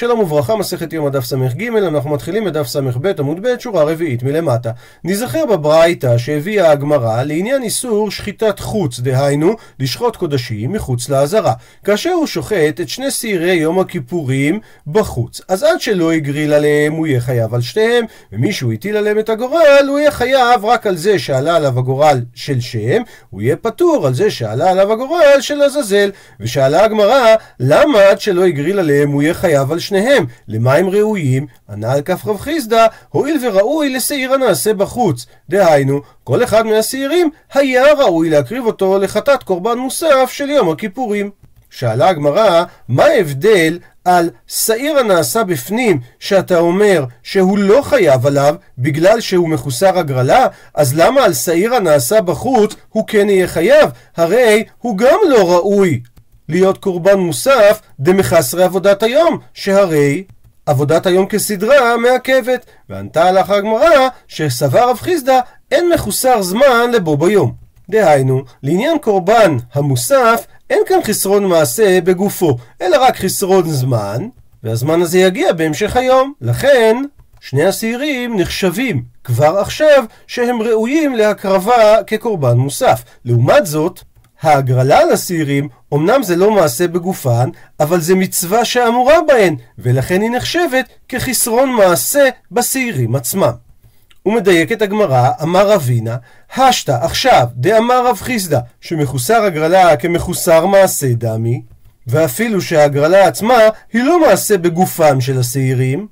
שלום וברכה, מסכת יום הדף ס"ג, אנחנו מתחילים בדף ס"ב עמוד ב', שורה רביעית מלמטה. נזכר בברייתא שהביאה הגמרא לעניין איסור שחיטת חוץ, דהיינו, לשחוט קודשים מחוץ לעזרה. כאשר הוא שוחט את שני שעירי יום הכיפורים בחוץ, אז עד שלא הגריל עליהם הוא יהיה חייב על שתיהם, ומישהו הטיל עליהם את הגורל, הוא יהיה חייב רק על זה שעלה עליו הגורל של שם, הוא יהיה פטור על זה שעלה עליו הגורל של עזאזל. ושאלה הגמרא, למה עד שלא הגריל עליהם הוא יהיה חייב על שניהם? למה הם ראויים? ענה על כף רב חיסדא, הואיל וראוי לשעיר הנעשה בחוץ. דהיינו, כל אחד מהשעירים היה ראוי להקריב אותו לחטאת קורבן מוסף של יום הכיפורים. שאלה הגמרא, מה ההבדל על שעיר הנעשה בפנים, שאתה אומר שהוא לא חייב עליו בגלל שהוא מחוסר הגרלה, אז למה על שעיר הנעשה בחוץ הוא כן יהיה חייב? הרי הוא גם לא ראוי להיות קורבן מוסף דמחסרי עבודת היום, שהרי עבודת היום כסדרה מעכבת. וענתה לך הגמרא שסבר רב חיסדא אין מחוסר זמן לבו ביום. דהיינו, לעניין קורבן המוסף אין כאן חסרון מעשה בגופו, אלא רק חסרון זמן, והזמן הזה יגיע בהמשך היום. לכן, שני השעירים נחשבים כבר עכשיו שהם ראויים להקרבה כקורבן מוסף. לעומת זאת, ההגרלה לשעירים, אמנם זה לא מעשה בגופן, אבל זה מצווה שאמורה בהן, ולכן היא נחשבת כחסרון מעשה בשעירים עצמם. ומדייקת הגמרא, אמר אבינה, השתא עכשיו דאמר רב חיסדא, שמחוסר הגרלה כמחוסר מעשה דמי, ואפילו שההגרלה עצמה היא לא מעשה בגופם של השעירים,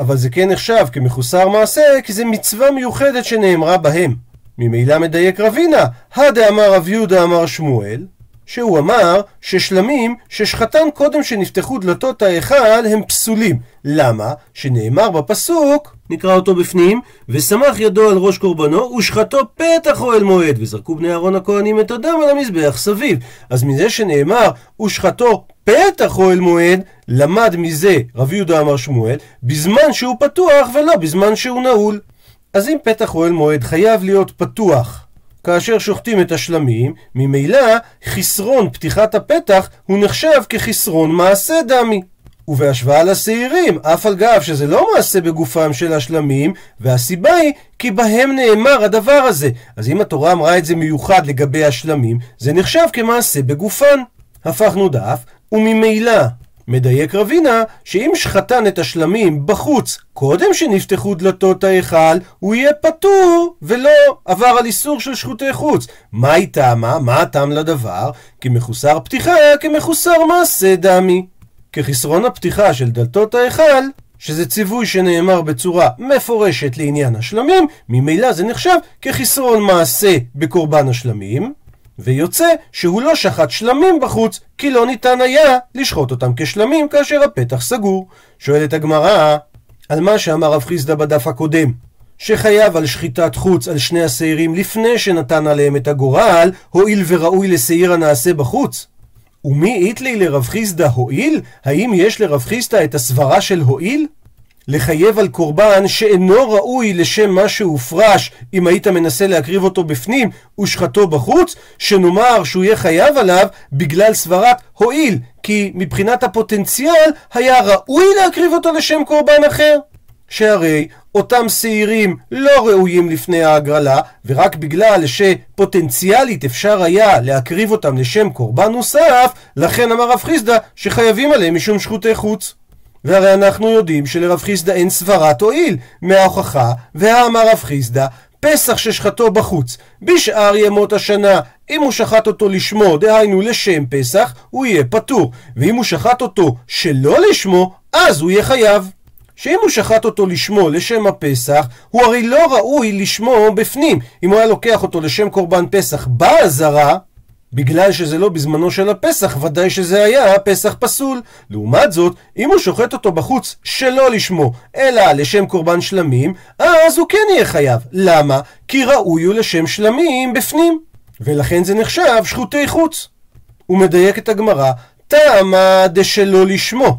אבל זה כן נחשב כמחוסר מעשה, כי זה מצווה מיוחדת שנאמרה בהם. ממילא מדייק רבינה, הדאמר רב יהודה אמר שמואל, שהוא אמר ששלמים ששחטן קודם שנפתחו דלתות ההיכל הם פסולים. למה? שנאמר בפסוק, נקרא אותו בפנים, ושמח ידו על ראש קורבנו ושחטו פתח אוהל מועד, וזרקו בני אהרון הכהנים את הדם על המזבח סביב. אז מזה שנאמר ושחטו פתח אוהל מועד, למד מזה רב יהודה אמר שמואל, בזמן שהוא פתוח ולא בזמן שהוא נעול. אז אם פתח אוהל מועד חייב להיות פתוח כאשר שוחטים את השלמים, ממילא חסרון פתיחת הפתח הוא נחשב כחסרון מעשה דמי. ובהשוואה לשעירים, אף על גב שזה לא מעשה בגופם של השלמים, והסיבה היא כי בהם נאמר הדבר הזה. אז אם התורה אמרה את זה מיוחד לגבי השלמים, זה נחשב כמעשה בגופן. הפכנו דף, וממילא מדייק רבינה שאם שחטן את השלמים בחוץ קודם שנפתחו דלתות ההיכל, הוא יהיה פטור ולא עבר על איסור של שחוטי חוץ. מה היא טעמה? מה הטעם לדבר? כי מחוסר פתיחה כמחוסר מעשה דמי. כחסרון הפתיחה של דלתות ההיכל, שזה ציווי שנאמר בצורה מפורשת לעניין השלמים, ממילא זה נחשב כחסרון מעשה בקורבן השלמים. ויוצא שהוא לא שחט שלמים בחוץ, כי לא ניתן היה לשחוט אותם כשלמים כאשר הפתח סגור. שואלת הגמרא, על מה שאמר רב חיסדא בדף הקודם, שחייב על שחיטת חוץ על שני השעירים לפני שנתן עליהם את הגורל, הואיל וראוי לשעיר הנעשה בחוץ. ומי איתלי לרב חיסדא הואיל? האם יש לרב חיסדא את הסברה של הואיל? לחייב על קורבן שאינו ראוי לשם מה שהופרש אם היית מנסה להקריב אותו בפנים ושחטו בחוץ, שנאמר שהוא יהיה חייב עליו בגלל סברת הועיל, כי מבחינת הפוטנציאל היה ראוי להקריב אותו לשם קורבן אחר. שהרי אותם שעירים לא ראויים לפני ההגרלה, ורק בגלל שפוטנציאלית אפשר היה להקריב אותם לשם קורבן נוסף, לכן אמר רב חיסדא שחייבים עליהם משום שחוטי חוץ. והרי אנחנו יודעים שלרב חיסדא אין סברת הועיל מההוכחה, והאמר רב חיסדא פסח ששחטו בחוץ בשאר ימות השנה. אם הוא שחט אותו לשמו, דהיינו לשם פסח, הוא יהיה פטור. ואם הוא שחט אותו שלא לשמו, אז הוא יהיה חייב. שאם הוא שחט אותו לשמו, לשם הפסח, הוא הרי לא ראוי לשמו בפנים. אם הוא היה לוקח אותו לשם קורבן פסח באזהרה, בגלל שזה לא בזמנו של הפסח, ודאי שזה היה פסח פסול. לעומת זאת, אם הוא שוחט אותו בחוץ שלא לשמו, אלא לשם קורבן שלמים, אז הוא כן יהיה חייב. למה? כי ראוי הוא לשם שלמים בפנים. ולכן זה נחשב שחוטי חוץ. הוא מדייק את הגמרא, טעמה דשלא לשמו.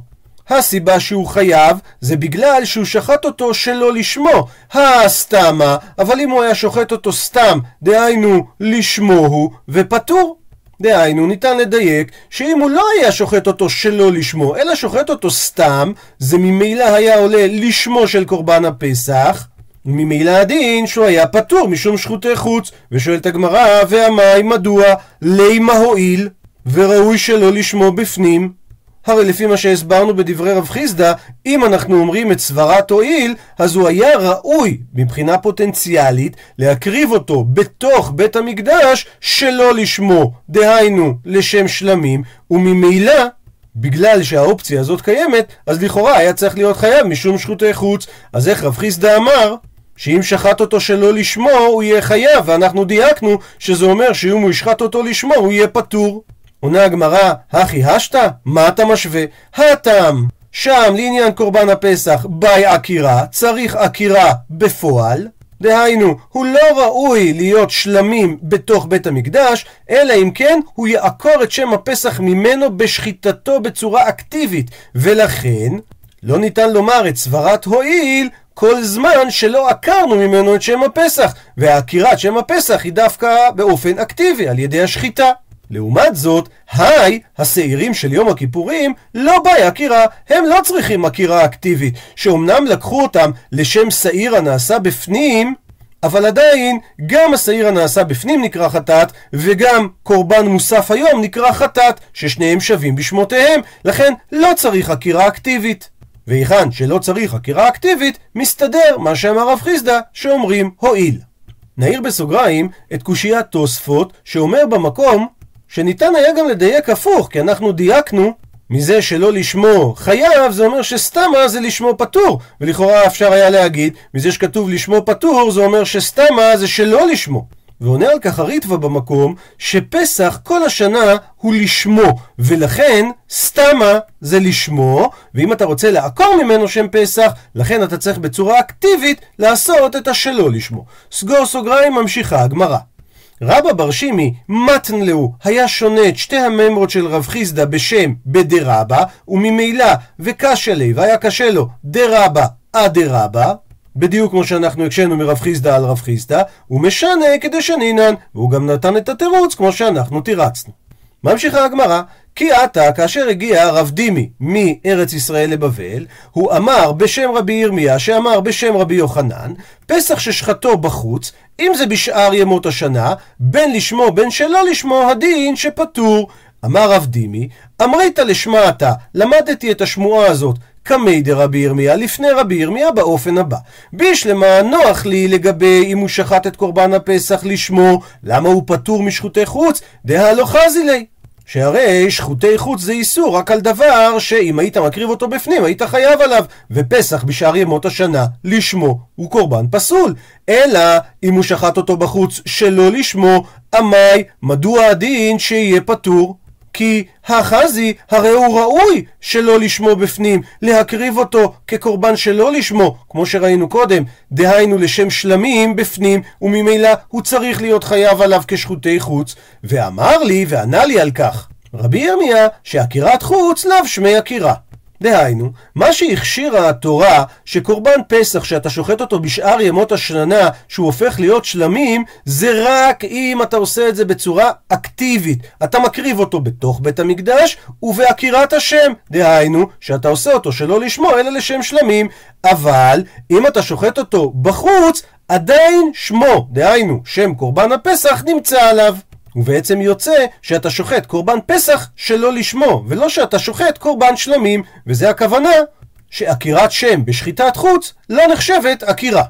הסיבה שהוא חייב זה בגלל שהוא שחט אותו שלא לשמו, הסתמה, אבל אם הוא היה שוחט אותו סתם, דהיינו לשמו הוא, ופטור. דהיינו, ניתן לדייק שאם הוא לא היה שוחט אותו שלא לשמו, אלא שוחט אותו סתם, זה ממילא היה עולה לשמו של קורבן הפסח, ממילא הדין שהוא היה פטור משום שחוטי חוץ. ושואלת הגמרא, והמים מדוע? לימה הועיל, וראוי שלא לשמו בפנים. הרי לפי מה שהסברנו בדברי רב חיסדא, אם אנחנו אומרים את סברת הועיל, אז הוא היה ראוי מבחינה פוטנציאלית להקריב אותו בתוך בית המקדש שלא לשמו, דהיינו לשם שלמים, וממילא בגלל שהאופציה הזאת קיימת, אז לכאורה היה צריך להיות חייב משום שחוטי חוץ. אז איך רב חיסדא אמר? שאם שחט אותו שלא לשמו, הוא יהיה חייב, ואנחנו דייקנו שזה אומר שאם הוא ישחט אותו לשמו, הוא יהיה פטור. עונה הגמרא, הכי השתא? מה אתה משווה? הטעם. שם לעניין קורבן הפסח ביי עקירה, צריך עקירה בפועל. דהיינו, הוא לא ראוי להיות שלמים בתוך בית המקדש, אלא אם כן הוא יעקור את שם הפסח ממנו בשחיטתו בצורה אקטיבית, ולכן לא ניתן לומר את סברת הועיל כל זמן שלא עקרנו ממנו את שם הפסח, והעקירת שם הפסח היא דווקא באופן אקטיבי, על ידי השחיטה. לעומת זאת, היי, השעירים של יום הכיפורים, לא באי עקירה, הם לא צריכים עקירה אקטיבית, שאומנם לקחו אותם לשם שעיר הנעשה בפנים, אבל עדיין, גם השעיר הנעשה בפנים נקרא חטאת, וגם קורבן מוסף היום נקרא חטאת, ששניהם שווים בשמותיהם, לכן לא צריך עקירה אקטיבית. והיכן שלא צריך חקירה אקטיבית, מסתדר מה שאמר רב חיסדא, שאומרים הועיל. נעיר בסוגריים את קושיית תוספות, שאומר במקום שניתן היה גם לדייק הפוך, כי אנחנו דייקנו מזה שלא לשמו חייב, זה אומר שסתמה זה לשמו פטור. ולכאורה אפשר היה להגיד, מזה שכתוב לשמו פטור, זה אומר שסתמה זה שלא לשמו. ועונה על כך הריטווה במקום, שפסח כל השנה הוא לשמו, ולכן סתמה זה לשמו, ואם אתה רוצה לעקור ממנו שם פסח, לכן אתה צריך בצורה אקטיבית לעשות את השלא לשמו. סגור סוגריים ממשיכה הגמרא. רבא בר שימי מתן לאו היה שונה את שתי הממרות של רב חיסדא בשם בדרבא, וממילא וקשה לי והיה קשה לו דרבא אדרבא, בדיוק כמו שאנחנו הקשינו מרב חיסדא על רב חיסדא, הוא משנה כדי שנינן, והוא גם נתן את התירוץ כמו שאנחנו תירצנו. ממשיכה הגמרא, כי עתה, כאשר הגיע הרב דימי מארץ ישראל לבבל, הוא אמר בשם רבי ירמיה, שאמר בשם רבי יוחנן, פסח ששחטו בחוץ, אם זה בשאר ימות השנה, בין לשמו בין שלא לשמו הדין שפטור. אמר רב דימי, אמרית לשמעתה, למדתי את השמועה הזאת קמי דרבי ירמיה לפני רבי ירמיה באופן הבא. בישלמה נוח לי לגבי אם הוא שחט את קורבן הפסח לשמו, למה הוא פטור משחוטי חוץ? דהלא חזי לי. שהרי שחוטי חוץ זה איסור רק על דבר שאם היית מקריב אותו בפנים היית חייב עליו. ופסח בשאר ימות השנה לשמו הוא קורבן פסול. אלא אם הוא שחט אותו בחוץ שלא לשמו עמי מדוע הדין שיהיה פטור כי החזי הרי הוא ראוי שלא לשמו בפנים, להקריב אותו כקורבן שלא לשמו, כמו שראינו קודם, דהיינו לשם שלמים בפנים, וממילא הוא צריך להיות חייב עליו כשחוטי חוץ. ואמר לי וענה לי על כך רבי ירמיה שעקירת חוץ לאו שמי עקירה. דהיינו, מה שהכשירה התורה שקורבן פסח שאתה שוחט אותו בשאר ימות השנה שהוא הופך להיות שלמים זה רק אם אתה עושה את זה בצורה אקטיבית. אתה מקריב אותו בתוך בית המקדש ובעקירת השם. דהיינו שאתה עושה אותו שלא לשמו אלא לשם שלמים. אבל אם אתה שוחט אותו בחוץ עדיין שמו דהיינו שם קורבן הפסח נמצא עליו ובעצם יוצא שאתה שוחט קורבן פסח שלא לשמו, ולא שאתה שוחט קורבן שלמים, וזה הכוונה שעקירת שם בשחיטת חוץ לא נחשבת עקירה.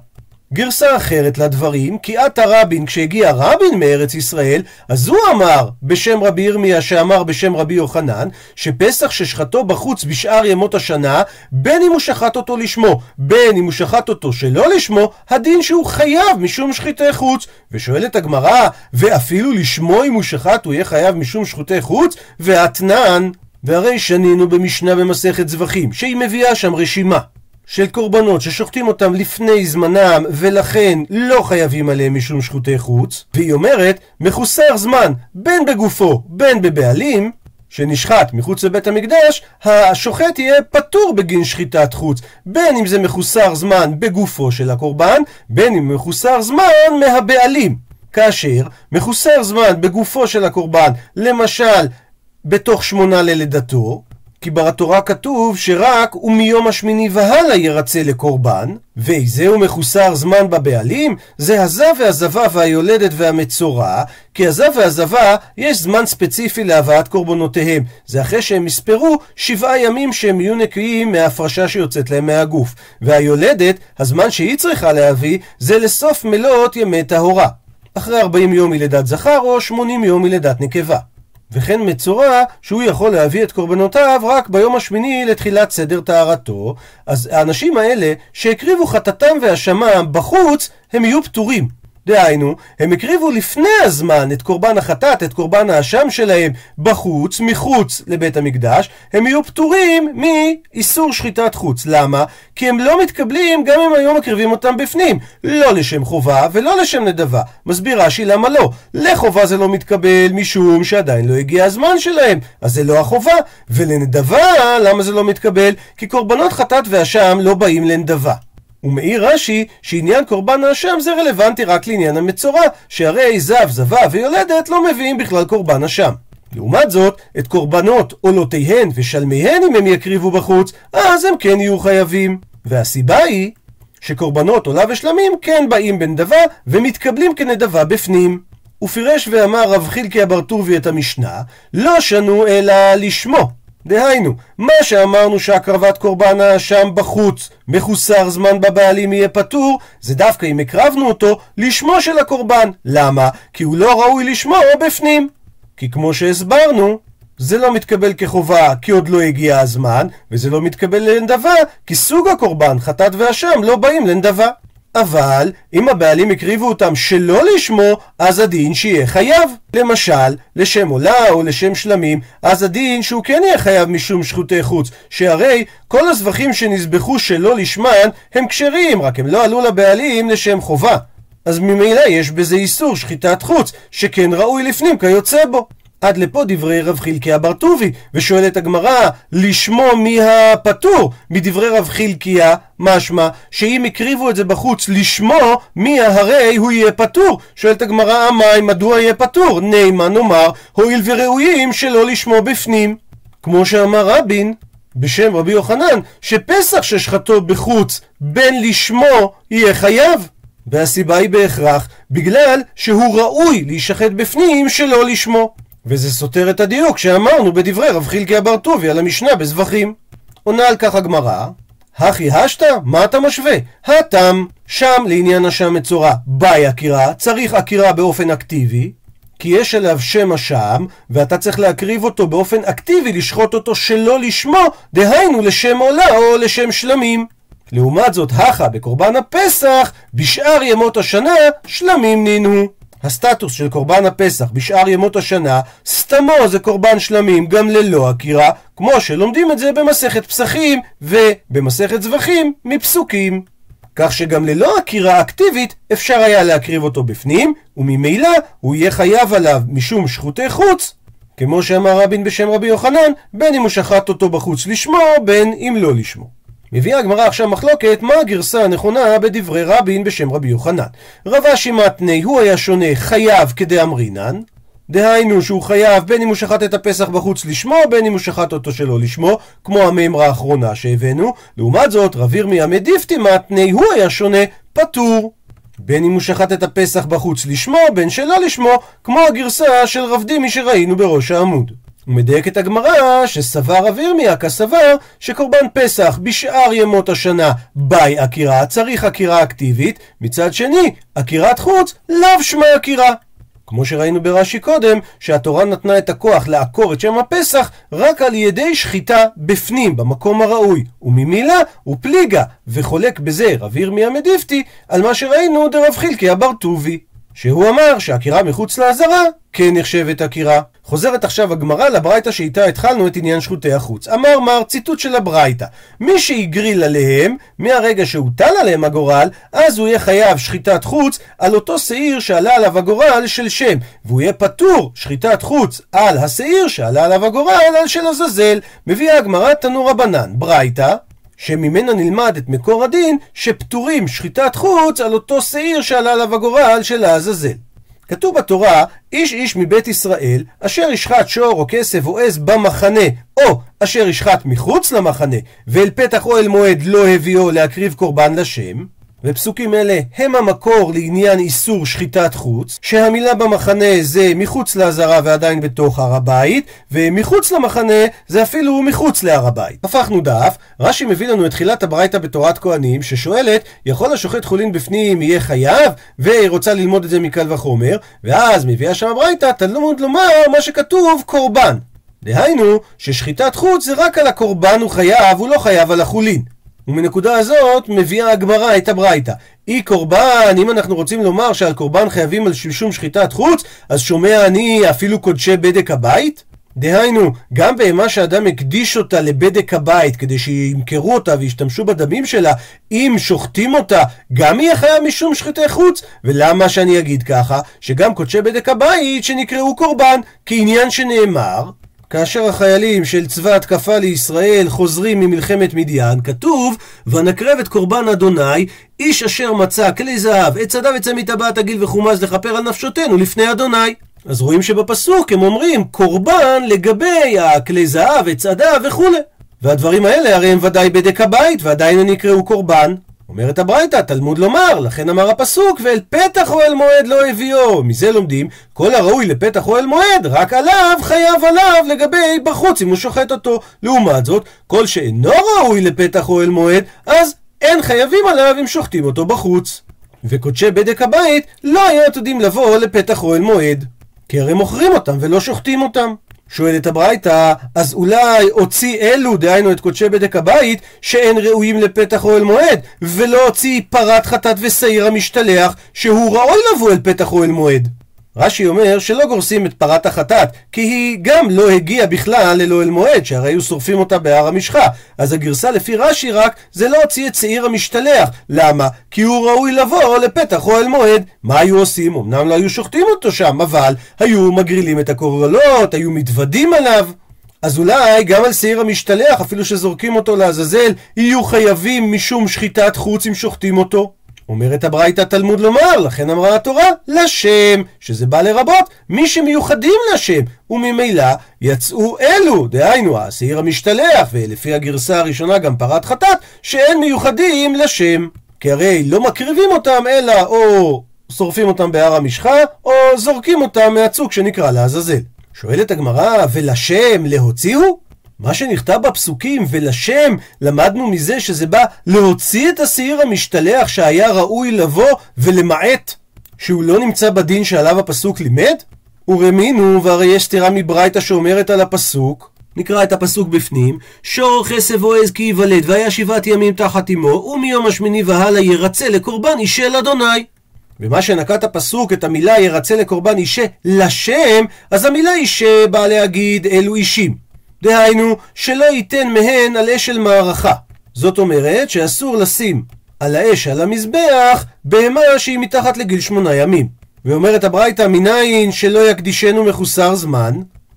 גרסה אחרת לדברים, כי עתה רבין, כשהגיע רבין מארץ ישראל, אז הוא אמר בשם רבי ירמיה שאמר בשם רבי יוחנן, שפסח ששחטו בחוץ בשאר ימות השנה, בין אם הוא שחט אותו לשמו, בין אם הוא שחט אותו שלא לשמו, הדין שהוא חייב משום שחיטי חוץ. ושואלת הגמרא, ואפילו לשמו אם הוא שחט הוא יהיה חייב משום שחיטי חוץ? ואתנן, והרי שנינו במשנה במסכת זבחים, שהיא מביאה שם רשימה. של קורבנות ששוחטים אותם לפני זמנם ולכן לא חייבים עליהם משום שחוטי חוץ והיא אומרת מחוסר זמן בין בגופו בין בבעלים שנשחט מחוץ לבית המקדש, השוחט יהיה פטור בגין שחיטת חוץ, בין אם זה מחוסר זמן בגופו של הקורבן, בין אם מחוסר זמן מהבעלים. כאשר מחוסר זמן בגופו של הקורבן, למשל בתוך שמונה ללידתו, כי בתורה כתוב שרק ומיום השמיני והלאה ירצה לקורבן, ואיזהו מחוסר זמן בבעלים? זה הזב והזבה והיולדת והמצורע, כי הזב והזבה יש זמן ספציפי להבאת קורבנותיהם. זה אחרי שהם יספרו שבעה ימים שהם יהיו נקיים מההפרשה שיוצאת להם מהגוף. והיולדת, הזמן שהיא צריכה להביא, זה לסוף מלאת ימי טהורה. אחרי 40 יום מלידת זכר או 80 יום מלידת נקבה. וכן מצורע שהוא יכול להביא את קורבנותיו רק ביום השמיני לתחילת סדר טהרתו, אז האנשים האלה שהקריבו חטאתם והאשמם בחוץ, הם יהיו פטורים. דהיינו, הם הקריבו לפני הזמן את קורבן החטאת, את קורבן האשם שלהם, בחוץ, מחוץ לבית המקדש, הם יהיו פטורים מאיסור שחיטת חוץ. למה? כי הם לא מתקבלים גם אם היו מקריבים אותם בפנים. לא לשם חובה ולא לשם נדבה. מסביר רש"י למה לא. לחובה זה לא מתקבל משום שעדיין לא הגיע הזמן שלהם, אז זה לא החובה. ולנדבה, למה זה לא מתקבל? כי קורבנות חטאת ואשם לא באים לנדבה. ומעיר רש"י שעניין קורבן האשם זה רלוונטי רק לעניין המצורע, שהרי זב, זבה ויולדת לא מביאים בכלל קורבן אשם. לעומת זאת, את קורבנות עולותיהן ושלמיהן אם הם יקריבו בחוץ, אז הם כן יהיו חייבים. והסיבה היא שקורבנות עולה ושלמים כן באים בנדבה ומתקבלים כנדבה בפנים. ופירש ואמר רב חילקי אבר טובי את המשנה, לא שנו אלא לשמו. דהיינו, מה שאמרנו שהקרבת קורבן האשם בחוץ, מחוסר זמן בבעלים יהיה פטור, זה דווקא אם הקרבנו אותו לשמו של הקורבן. למה? כי הוא לא ראוי לשמו בפנים. כי כמו שהסברנו, זה לא מתקבל כחובה כי עוד לא הגיע הזמן, וזה לא מתקבל לנדבה כי סוג הקורבן, חטאת ואשם, לא באים לנדבה. אבל אם הבעלים הקריבו אותם שלא לשמו, אז הדין שיהיה חייב. למשל, לשם עולה או לשם שלמים, אז הדין שהוא כן יהיה חייב משום שחוטי חוץ, שהרי כל הזבחים שנזבחו שלא לשמן הם כשרים, רק הם לא עלו לבעלים לשם חובה. אז ממילא יש בזה איסור שחיטת חוץ, שכן ראוי לפנים כיוצא בו. עד לפה דברי רב חילקי אבר טובי, ושואלת הגמרא, לשמו מי הפטור? מדברי רב חילקיה, משמע שאם הקריבו את זה בחוץ לשמו, מי הרי הוא יהיה פטור? שואלת הגמרא, אמי, מדוע יהיה פטור? נעימה נאמר, הואיל וראויים שלא לשמו בפנים. כמו שאמר רבין, בשם רבי יוחנן, שפסח ששחטו בחוץ, בין לשמו יהיה חייב. והסיבה היא בהכרח בגלל שהוא ראוי להישחט בפנים שלא לשמו. וזה סותר את הדיוק שאמרנו בדברי רב חילקי אבר טובי על המשנה בזבחים. עונה על כך הגמרא, הכי השתא? מה אתה משווה? הטם, שם לעניין השם מצורע, ביי עקירה, צריך עקירה באופן אקטיבי, כי יש עליו שם השם, ואתה צריך להקריב אותו באופן אקטיבי, לשחוט אותו שלא לשמו, דהיינו לשם עולה או לשם שלמים. לעומת זאת, הכה בקורבן הפסח, בשאר ימות השנה, שלמים נינו. הסטטוס של קורבן הפסח בשאר ימות השנה, סתמו זה קורבן שלמים גם ללא עקירה, כמו שלומדים את זה במסכת פסחים ובמסכת זבחים מפסוקים. כך שגם ללא עקירה אקטיבית אפשר היה להקריב אותו בפנים, וממילא הוא יהיה חייב עליו משום שחוטי חוץ, כמו שאמר רבין בשם רבי יוחנן, בין אם הוא שחט אותו בחוץ לשמו, בין אם לא לשמו. מביאה הגמרא עכשיו מחלוקת מה הגרסה הנכונה בדברי רבין בשם רבי יוחנן. רב אשי מתני הוא היה שונה חייב כדאמרינן, דהיינו שהוא חייב בין אם הוא שחט את הפסח בחוץ לשמו, בין אם הוא שחט אותו שלא לשמו, כמו המימרה האחרונה שהבאנו. לעומת זאת, רב ירמיה מדיפתי מתני הוא היה שונה פטור. בין אם הוא שחט את הפסח בחוץ לשמו, בין שלא לשמו, כמו הגרסה של רב דימי שראינו בראש העמוד. הוא מדייק את הגמרא שסבר רב ירמיה כסבר שקורבן פסח בשאר ימות השנה ביי עקירה צריך עקירה אקטיבית, מצד שני עקירת חוץ לאו שמה עקירה. כמו שראינו ברש"י קודם, שהתורה נתנה את הכוח לעקור את שם הפסח רק על ידי שחיטה בפנים, במקום הראוי. וממילא הוא פליגה, וחולק בזה רב ירמיה מדיפתי על מה שראינו דרב חילקי אבר טובי. שהוא אמר שעקירה מחוץ לעזרה כן נחשבת עקירה. חוזרת עכשיו הגמרא לברייתא שאיתה התחלנו את עניין שחוטי החוץ. אמר מר, ציטוט של הברייתא, מי שהגריל עליהם, מהרגע שהוטל עליהם הגורל, אז הוא יהיה חייב שחיטת חוץ על אותו שעיר שעלה עליו הגורל של שם, והוא יהיה פטור שחיטת חוץ על השעיר שעלה עליו הגורל על של עזאזל. מביאה הגמרא תנו רבנן, ברייתא, שממנה נלמד את מקור הדין שפטורים שחיטת חוץ על אותו שעיר שעלה עליו הגורל של העזאזל. כתוב בתורה, איש איש מבית ישראל, אשר ישחט שור או כסף או עז במחנה, או אשר ישחט מחוץ למחנה, ואל פתח אוהל מועד לא הביאו להקריב קורבן לשם, ופסוקים אלה הם המקור לעניין איסור שחיטת חוץ, שהמילה במחנה זה מחוץ לעזרה ועדיין בתוך הר הבית, ומחוץ למחנה זה אפילו מחוץ להר הבית. הפכנו דף, רש"י מביא לנו את תחילת הברייתא בתורת כהנים, ששואלת, יכול השוחט חולין בפנים יהיה חייב? והיא רוצה ללמוד את זה מקל וחומר, ואז מביאה שם הברייתא תלמוד לומר מה שכתוב קורבן. דהיינו, ששחיטת חוץ זה רק על הקורבן הוא חייב, הוא לא חייב על החולין. ומנקודה הזאת מביאה הגמרא את הברייתא. אי קורבן, אם אנחנו רוצים לומר שעל קורבן חייבים על שלשום שחיטת חוץ, אז שומע אני אפילו קודשי בדק הבית? דהיינו, גם בהמה שאדם הקדיש אותה לבדק הבית כדי שימכרו אותה וישתמשו בדמים שלה, אם שוחטים אותה, גם יהיה חייב משום שחיטי חוץ. ולמה שאני אגיד ככה? שגם קודשי בדק הבית שנקראו קורבן, כעניין שנאמר, כאשר החיילים של צבא התקפה לישראל חוזרים ממלחמת מדיין, כתוב, ונקרב את קורבן אדוני, איש אשר מצא כלי זהב, עץ אדם וצא מטבעת הגיל וחומז לכפר על נפשותנו לפני אדוני. אז רואים שבפסוק הם אומרים קורבן לגבי הכלי זהב, עץ אדם וכולי. והדברים האלה הרי הם ודאי בדק הבית, ועדיין הם נקראו קורבן. אומרת הברייתא, תלמוד לומר, לכן אמר הפסוק, ואל פתח אוהל מועד לא הביאו. מזה לומדים, כל הראוי לפתח אוהל מועד, רק עליו חייב עליו לגבי בחוץ אם הוא שוחט אותו. לעומת זאת, כל שאינו ראוי לפתח אוהל מועד, אז אין חייבים עליו אם שוחטים אותו בחוץ. וקודשי בדק הבית לא היו עתודים לבוא לפתח אוהל מועד. כי הרי מוכרים אותם ולא שוחטים אותם. שואלת הברייתא, אז אולי הוציא אלו, דהיינו את קודשי בדק הבית, שאין ראויים לפתח אוהל מועד, ולא הוציא פרת חטאת ושעיר המשתלח, שהוא ראוי לבוא אל פתח אוהל מועד. רש"י אומר שלא גורסים את פרת החטאת, כי היא גם לא הגיעה בכלל אל אוהל מועד, שהרי היו שורפים אותה בהר המשחה. אז הגרסה לפי רש"י רק, זה לא הוציא את שעיר המשתלח. למה? כי הוא ראוי לבוא לפתח אוהל מועד. מה היו עושים? אמנם לא היו שוחטים אותו שם, אבל היו מגרילים את הקורלות, היו מתוודים עליו. אז אולי גם על שעיר המשתלח, אפילו שזורקים אותו לעזאזל, יהיו חייבים משום שחיטת חוץ אם שוחטים אותו. אומרת הברייתא תלמוד לומר, לכן אמרה התורה, לשם, שזה בא לרבות מי שמיוחדים לשם, וממילא יצאו אלו, דהיינו השעיר המשתלח, ולפי הגרסה הראשונה גם פרת חטאת, שאין מיוחדים לשם. כי הרי לא מקריבים אותם, אלא או שורפים אותם בהר המשחה, או זורקים אותם מהצוק שנקרא לעזאזל. שואלת הגמרא, ולשם להוציאו? מה שנכתב בפסוקים ולשם למדנו מזה שזה בא להוציא את השעיר המשתלח שהיה ראוי לבוא ולמעט שהוא לא נמצא בדין שעליו הפסוק לימד? ורמינו והרי יש סתירה מברייתא שאומרת על הפסוק נקרא את הפסוק בפנים שור חסב עז כי ייוולד והיה שבעת ימים תחת אמו ומיום השמיני והלאה ירצה לקורבן אישל אדוני ומה שנקט הפסוק את המילה ירצה לקורבן אישה לשם אז המילה אישה באה להגיד אלו אישים דהיינו, שלא ייתן מהן על אש של מערכה. זאת אומרת שאסור לשים על האש על המזבח בהמה שהיא מתחת לגיל שמונה ימים. ואומרת הברייתא מניין שלא יקדישנו מחוסר זמן,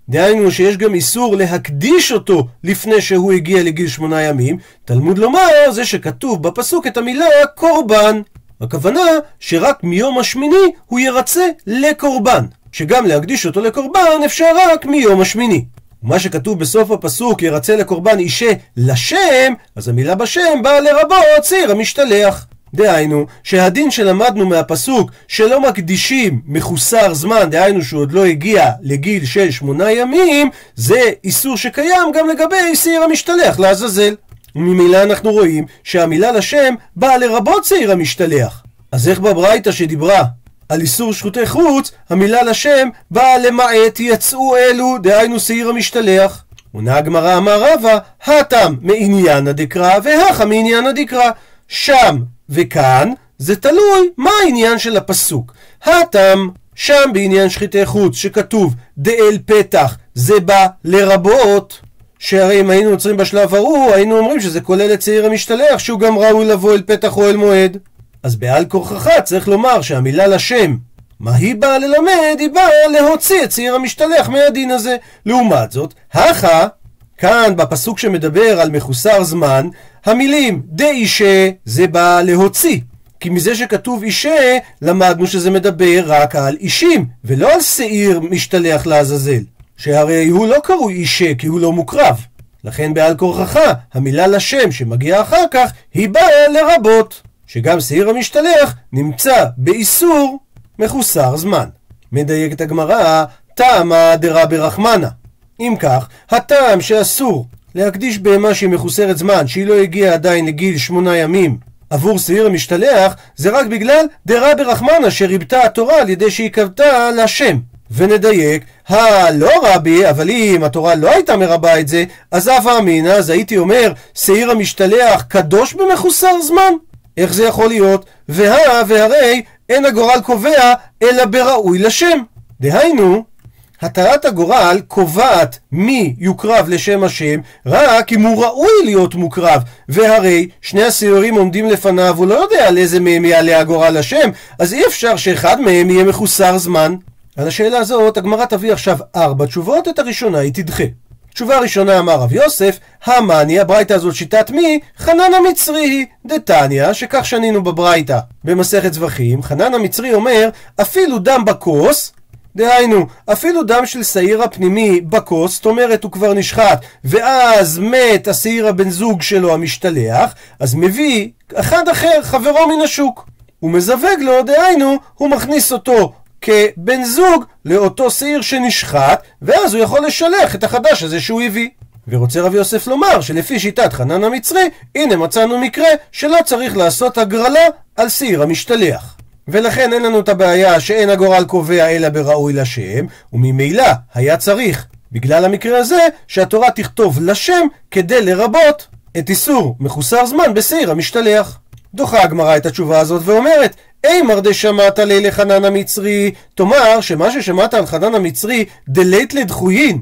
דהיינו שיש גם איסור להקדיש אותו לפני שהוא הגיע לגיל שמונה ימים, תלמוד לומר זה שכתוב בפסוק את המילה קורבן. הכוונה שרק מיום השמיני הוא ירצה לקורבן, שגם להקדיש אותו לקורבן אפשר רק מיום השמיני. ומה שכתוב בסוף הפסוק ירצה לקורבן אישה לשם, אז המילה בשם באה לרבות ציר המשתלח. דהיינו, שהדין שלמדנו מהפסוק שלא מקדישים מחוסר זמן, דהיינו שהוא עוד לא הגיע לגיל של שמונה ימים, זה איסור שקיים גם לגבי שעיר המשתלח לעזאזל. וממילא אנחנו רואים שהמילה לשם באה לרבות שעיר המשתלח. אז איך בברייתא שדיברה על איסור שחוטי חוץ, המילה לשם באה למעט יצאו אלו, דהיינו שעיר המשתלח. עונה הגמרא אמר רבא, הטם מעניינה דקרא והכה מעניינה דקרא. שם וכאן זה תלוי מה העניין של הפסוק. הטם שם בעניין שחיטי חוץ שכתוב דאל פתח זה בא לרבות שהרי אם היינו עוצרים בשלב ההוא היינו אומרים שזה כולל את שעיר המשתלח שהוא גם ראוי לבוא אל פתח או אל מועד אז בעל כורחך צריך לומר שהמילה לשם, מה היא באה ללמד? היא באה להוציא את צעיר המשתלח מהדין הזה. לעומת זאת, הכה, כאן בפסוק שמדבר על מחוסר זמן, המילים דאישה זה בא להוציא. כי מזה שכתוב אישה, למדנו שזה מדבר רק על אישים, ולא על שעיר משתלח לעזאזל. שהרי הוא לא קרוי אישה כי הוא לא מוקרב. לכן בעל כורחך, המילה לשם שמגיעה אחר כך, היא באה לרבות. שגם שעיר המשתלח נמצא באיסור מחוסר זמן. מדייקת הגמרא, טעמא דרבי רחמנה. אם כך, הטעם שאסור להקדיש בהמה שהיא מחוסרת זמן, שהיא לא הגיעה עדיין לגיל שמונה ימים, עבור שעיר המשתלח, זה רק בגלל דרבי רחמנה שריבתה התורה על ידי שהיא קבתה להשם. ונדייק, הלא רבי, אבל אם התורה לא הייתה מרבה את זה, אז אף אמינא, אז הייתי אומר, שעיר המשתלח קדוש במחוסר זמן? איך זה יכול להיות? והא והרי אין הגורל קובע, אלא בראוי לשם. דהיינו, התרת הגורל קובעת מי יוקרב לשם השם רק אם הוא ראוי להיות מוקרב והרי שני השעורים עומדים לפניו הוא לא יודע על איזה מהם יעלה הגורל לשם אז אי אפשר שאחד מהם יהיה מחוסר זמן על השאלה הזאת הגמרא תביא עכשיו ארבע תשובות את הראשונה היא תדחה תשובה ראשונה אמר רב יוסף, המאני, הברייתא הזאת שיטת מי? חנן המצרי היא. דתניא, שכך שנינו בברייתא. במסכת זבחים, חנן המצרי אומר, אפילו דם בכוס, דהיינו, אפילו דם של שעיר הפנימי בכוס, זאת אומרת הוא כבר נשחט, ואז מת השעיר הבן זוג שלו המשתלח, אז מביא אחד אחר, חברו מן השוק. הוא מזווג לו, דהיינו, הוא מכניס אותו כבן זוג לאותו שעיר שנשחט, ואז הוא יכול לשלח את החדש הזה שהוא הביא. ורוצה רב יוסף לומר שלפי שיטת חנן המצרי, הנה מצאנו מקרה שלא צריך לעשות הגרלה על שעיר המשתלח. ולכן אין לנו את הבעיה שאין הגורל קובע אלא בראוי לשם, וממילא היה צריך, בגלל המקרה הזה, שהתורה תכתוב לשם כדי לרבות את איסור מחוסר זמן בשעיר המשתלח. דוחה הגמרא את התשובה הזאת ואומרת, אימר דשמעת לי לחנן המצרי, תאמר שמה ששמעת על חנן המצרי דלית לדחויין,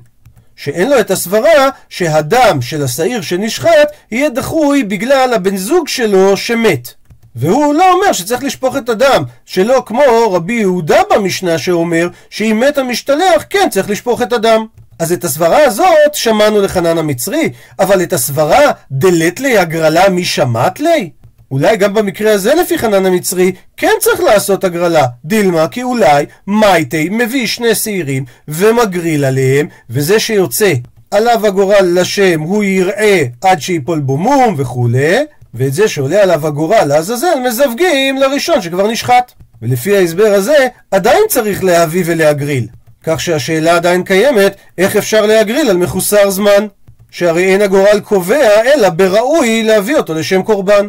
שאין לו את הסברה שהדם של השעיר שנשחט יהיה דחוי בגלל הבן זוג שלו שמת. והוא לא אומר שצריך לשפוך את הדם, שלא כמו רבי יהודה במשנה שאומר שאם מת המשתלח כן צריך לשפוך את הדם. אז את הסברה הזאת שמענו לחנן המצרי, אבל את הסברה דלת לי הגרלה מי שמעת לי? אולי גם במקרה הזה לפי חנן המצרי כן צריך לעשות הגרלה. דילמה כי אולי מייטי מביא שני שעירים ומגריל עליהם, וזה שיוצא עליו הגורל לשם הוא יראה עד שיפול בו מום וכולי, ואת זה שעולה עליו הגורל לעזאזל מזווגים לראשון שכבר נשחט. ולפי ההסבר הזה עדיין צריך להביא ולהגריל. כך שהשאלה עדיין קיימת, איך אפשר להגריל על מחוסר זמן? שהרי אין הגורל קובע, אלא בראוי להביא אותו לשם קורבן.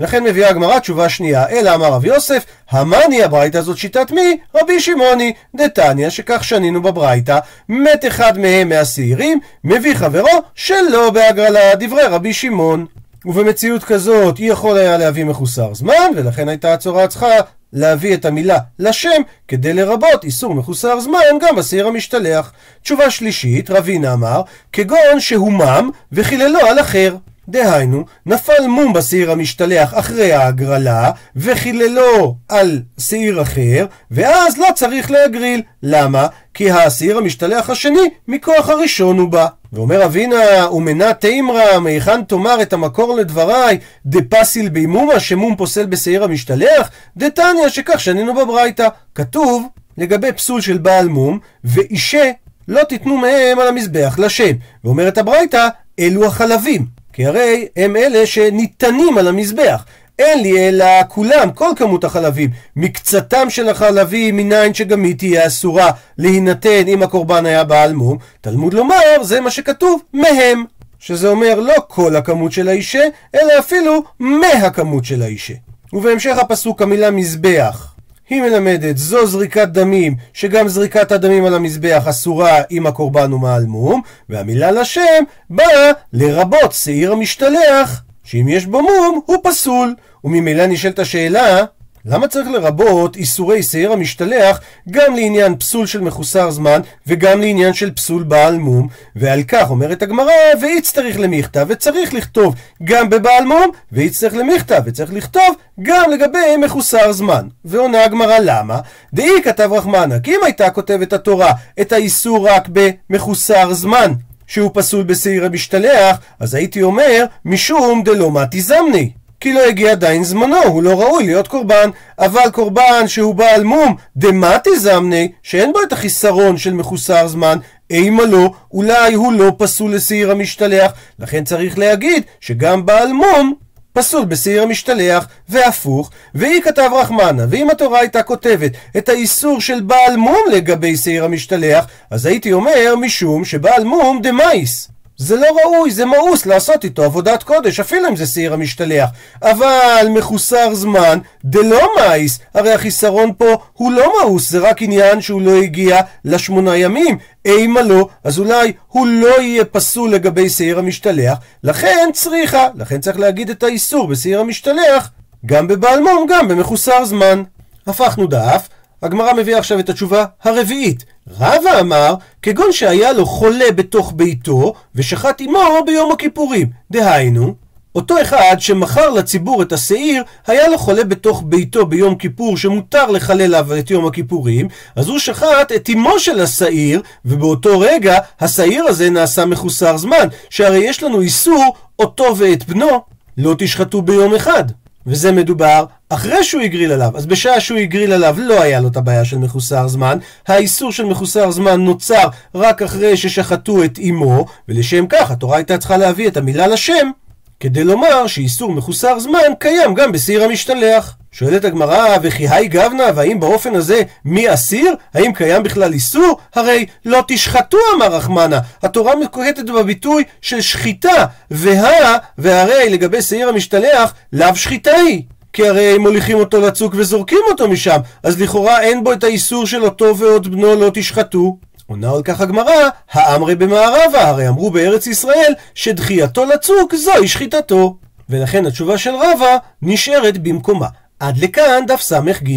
לכן מביאה הגמרא תשובה שנייה, אלא אמר רב יוסף, המאני הברייתא הזאת שיטת מי? רבי שמעוני, דתניא, שכך שנינו בברייתא, מת אחד מהם מהשעירים, מביא חברו שלא בהגרלה, דברי רבי שמעון. ובמציאות כזאת היא יכול היה להביא מחוסר זמן, ולכן הייתה הצורה צריכה להביא את המילה לשם כדי לרבות איסור מחוסר זמן גם בשעיר המשתלח. תשובה שלישית, רבינה אמר, כגון שהומם וחיללו על אחר. דהיינו, נפל מום בשעיר המשתלח אחרי ההגרלה, וחיללו על שעיר אחר, ואז לא צריך להגריל. למה? כי השעיר המשתלח השני, מכוח הראשון הוא בא. ואומר אבינה, ומנה תימרא, מהיכן תאמר את המקור לדבריי, דפסיל בימומה, שמום פוסל בשעיר המשתלח? דתניא, שכך שנינו בברייתא. כתוב לגבי פסול של בעל מום, ואישה לא תיתנו מהם על המזבח לשם. ואומרת הברייתא, אלו החלבים. כי הרי הם אלה שניתנים על המזבח. אין לי אלא כולם, כל כמות החלבים. מקצתם של החלבים, מניין שגם היא תהיה אסורה להינתן אם הקורבן היה בעל מום. תלמוד לומר, זה מה שכתוב, מהם. שזה אומר לא כל הכמות של האישה, אלא אפילו מהכמות של האישה. ובהמשך הפסוק המילה מזבח. היא מלמדת זו זריקת דמים, שגם זריקת הדמים על המזבח אסורה אם הקורבן הוא מעל מום, והמילה לשם באה לרבות שעיר המשתלח, שאם יש בו מום הוא פסול. וממילא נשאלת השאלה, למה צריך לרבות איסורי שעיר המשתלח גם לעניין פסול של מחוסר זמן וגם לעניין של פסול בעל מום? ועל כך אומרת הגמרא, ואיצטריך למכתב, וצריך לכתוב גם בבעל מום, ואיצטריך למכתב, וצריך לכתוב גם לגבי מחוסר זמן. ועונה הגמרא למה? דאי כתב רחמנה, כי אם הייתה כותבת התורה את האיסור רק במחוסר זמן, שהוא פסול בשעיר המשתלח, אז הייתי אומר, משום דלא מתי זמני. כי לא הגיע עדיין זמנו, הוא לא ראוי להיות קורבן. אבל קורבן שהוא בעל מום, דמתי זמני, שאין בו את החיסרון של מחוסר זמן, אימה לא, אולי הוא לא פסול לשעיר המשתלח, לכן צריך להגיד שגם בעל מום פסול בשעיר המשתלח, והפוך, והיא כתב רחמנה, ואם התורה הייתה כותבת את האיסור של בעל מום לגבי שעיר המשתלח, אז הייתי אומר משום שבעל מום דמאיס. זה לא ראוי, זה מאוס לעשות איתו עבודת קודש, אפילו אם זה שעיר המשתלח. אבל מחוסר זמן, דלא מאיס, הרי החיסרון פה הוא לא מאוס, זה רק עניין שהוא לא הגיע לשמונה ימים. אימה לא, אז אולי הוא לא יהיה פסול לגבי שעיר המשתלח, לכן צריכה, לכן צריך להגיד את האיסור בשעיר המשתלח, גם בבעל מום, גם במחוסר זמן. הפכנו דף, הגמרא מביאה עכשיו את התשובה הרביעית. רבא אמר, כגון שהיה לו חולה בתוך ביתו, ושחט עמו ביום הכיפורים. דהיינו, אותו אחד שמכר לציבור את השעיר, היה לו חולה בתוך ביתו ביום כיפור שמותר לחלל עליו את יום הכיפורים, אז הוא שחט את אמו של השעיר, ובאותו רגע השעיר הזה נעשה מחוסר זמן, שהרי יש לנו איסור אותו ואת בנו לא תשחטו ביום אחד. וזה מדובר אחרי שהוא הגריל עליו. אז בשעה שהוא הגריל עליו לא היה לו את הבעיה של מחוסר זמן. האיסור של מחוסר זמן נוצר רק אחרי ששחטו את אמו, ולשם כך התורה הייתה צריכה להביא את המילה לשם, כדי לומר שאיסור מחוסר זמן קיים גם בסעיר המשתלח. שואלת הגמרא, וכי היי גבנה, והאם באופן הזה מי אסיר? האם קיים בכלל איסור? הרי לא תשחטו, אמר רחמנה. התורה מקוהטת בביטוי של שחיטה, והא, והרי לגבי שעיר המשתלח, לאו שחיטה היא. כי הרי מוליכים אותו לצוק וזורקים אותו משם, אז לכאורה אין בו את האיסור של אותו ועוד בנו לא תשחטו. עונה על כך הגמרא, האמרי במערבה, הרי אמרו בארץ ישראל שדחייתו לצוק זוהי שחיטתו. ולכן התשובה של רבא נשארת במקומה. עד לכאן דף ס"ג.